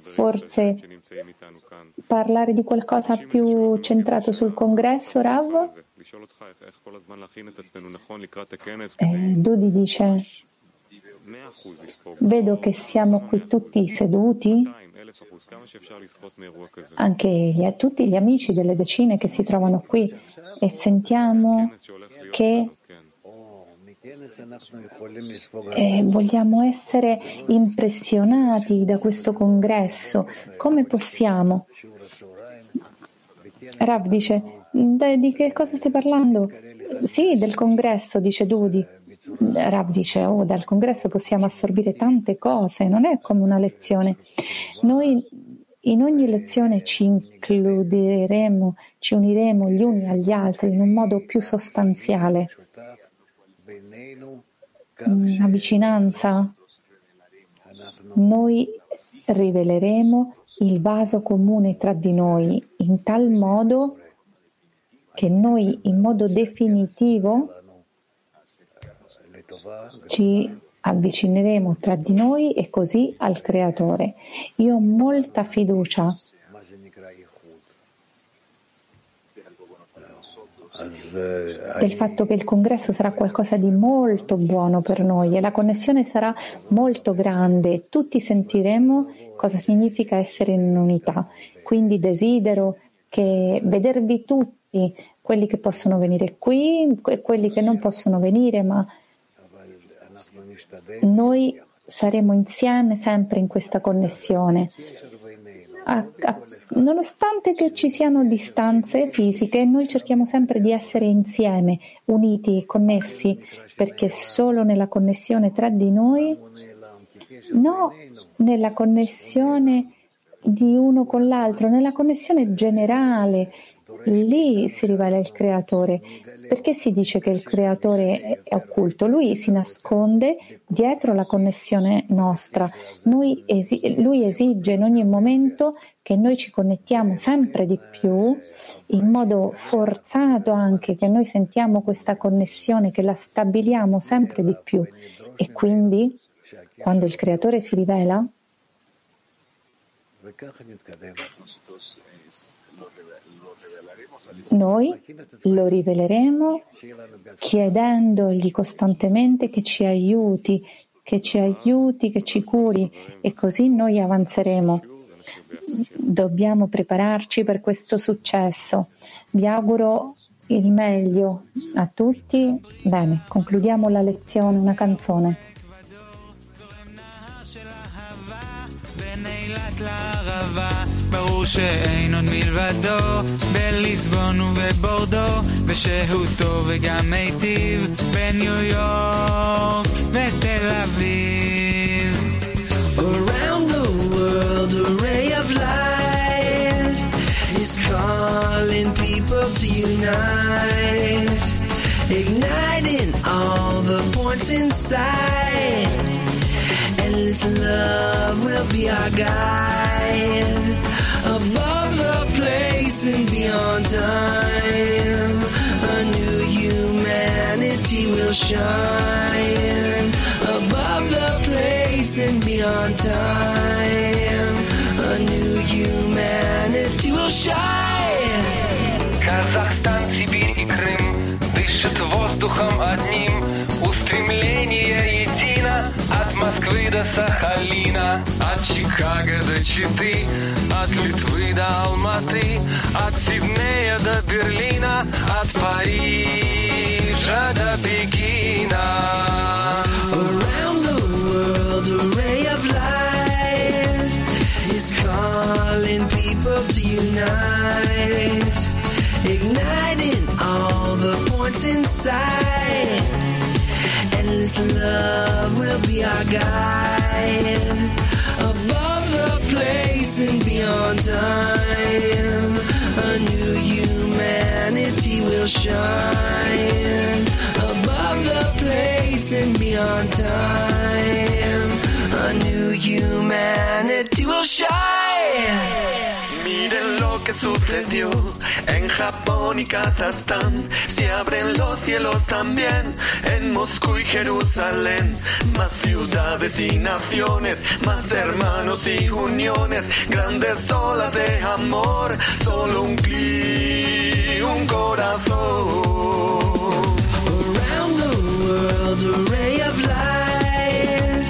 forse parlare di qualcosa più centrato sul congresso, Rav? Eh, Dudi dice, vedo che siamo qui tutti seduti, anche gli, tutti gli amici delle decine che si trovano qui e sentiamo che eh, vogliamo essere impressionati da questo congresso. Come possiamo? Rav dice, di che cosa stai parlando? Sì, del congresso, dice Dudi. Rav dice, oh, dal congresso possiamo assorbire tante cose, non è come una lezione. Noi in ogni lezione ci includeremo, ci uniremo gli uni agli altri in un modo più sostanziale. Una vicinanza. Noi riveleremo il vaso comune tra di noi in tal modo che noi in modo definitivo ci avvicineremo tra di noi e così al Creatore. Io ho molta fiducia del fatto che il congresso sarà qualcosa di molto buono per noi e la connessione sarà molto grande. Tutti sentiremo cosa significa essere in unità. Quindi desidero che vedervi tutti, quelli che possono venire qui e quelli che non possono venire, ma noi saremo insieme sempre in questa connessione. A, a, nonostante che ci siano distanze fisiche, noi cerchiamo sempre di essere insieme, uniti, connessi, perché solo nella connessione tra di noi, no nella connessione di uno con l'altro, nella connessione generale, lì si rivela il creatore. Perché si dice che il creatore è occulto? Lui si nasconde dietro la connessione nostra. Esi- lui esige in ogni momento che noi ci connettiamo sempre di più, in modo forzato anche, che noi sentiamo questa connessione, che la stabiliamo sempre di più. E quindi, quando il creatore si rivela, noi lo riveleremo chiedendogli costantemente che ci aiuti, che ci aiuti, che ci curi e così noi avanzeremo. Dobbiamo prepararci per questo successo. Vi auguro il meglio a tutti. Bene, concludiamo la lezione, una canzone. ברור שאין עוד מלבדו בליסבון ובבורדו ושהותו וגם מיטיב בניו יורק ותל אביב Around the world a ray of light is calling people to unite igniting all the points inside endless love will be our guide above the place and beyond time. A new humanity will shine above the place and beyond time. A new humanity will shine. Казахстан, Сибирь и Крым дышат воздухом одним. Устремление едино от Москвы до Сахалина, от Чикаго до Читы, от Литвы до Алматы, от Сиднея до Берлина, от Парижа до Пекина. Around the world, a ray of light is calling people to unite, igniting all the points inside. Endless love will be our guide above the place and beyond time. A new humanity will shine above the place and beyond time. A new humanity will shine. Que sucedió en Japón y Kazajstán. Se abren los cielos también en Moscú y Jerusalén. Más ciudades y naciones, más hermanos y uniones. Grandes olas de amor, solo un clic, un corazón. Around the world, a ray of light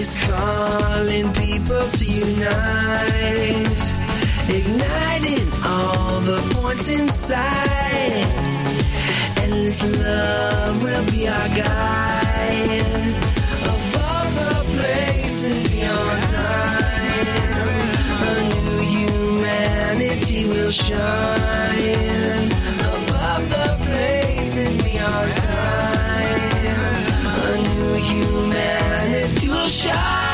is calling people to unite, igniting all the points inside. Endless love will be our guide. Above the place and beyond time, a new humanity will shine. Above the place beyond time, a new humanity will shine.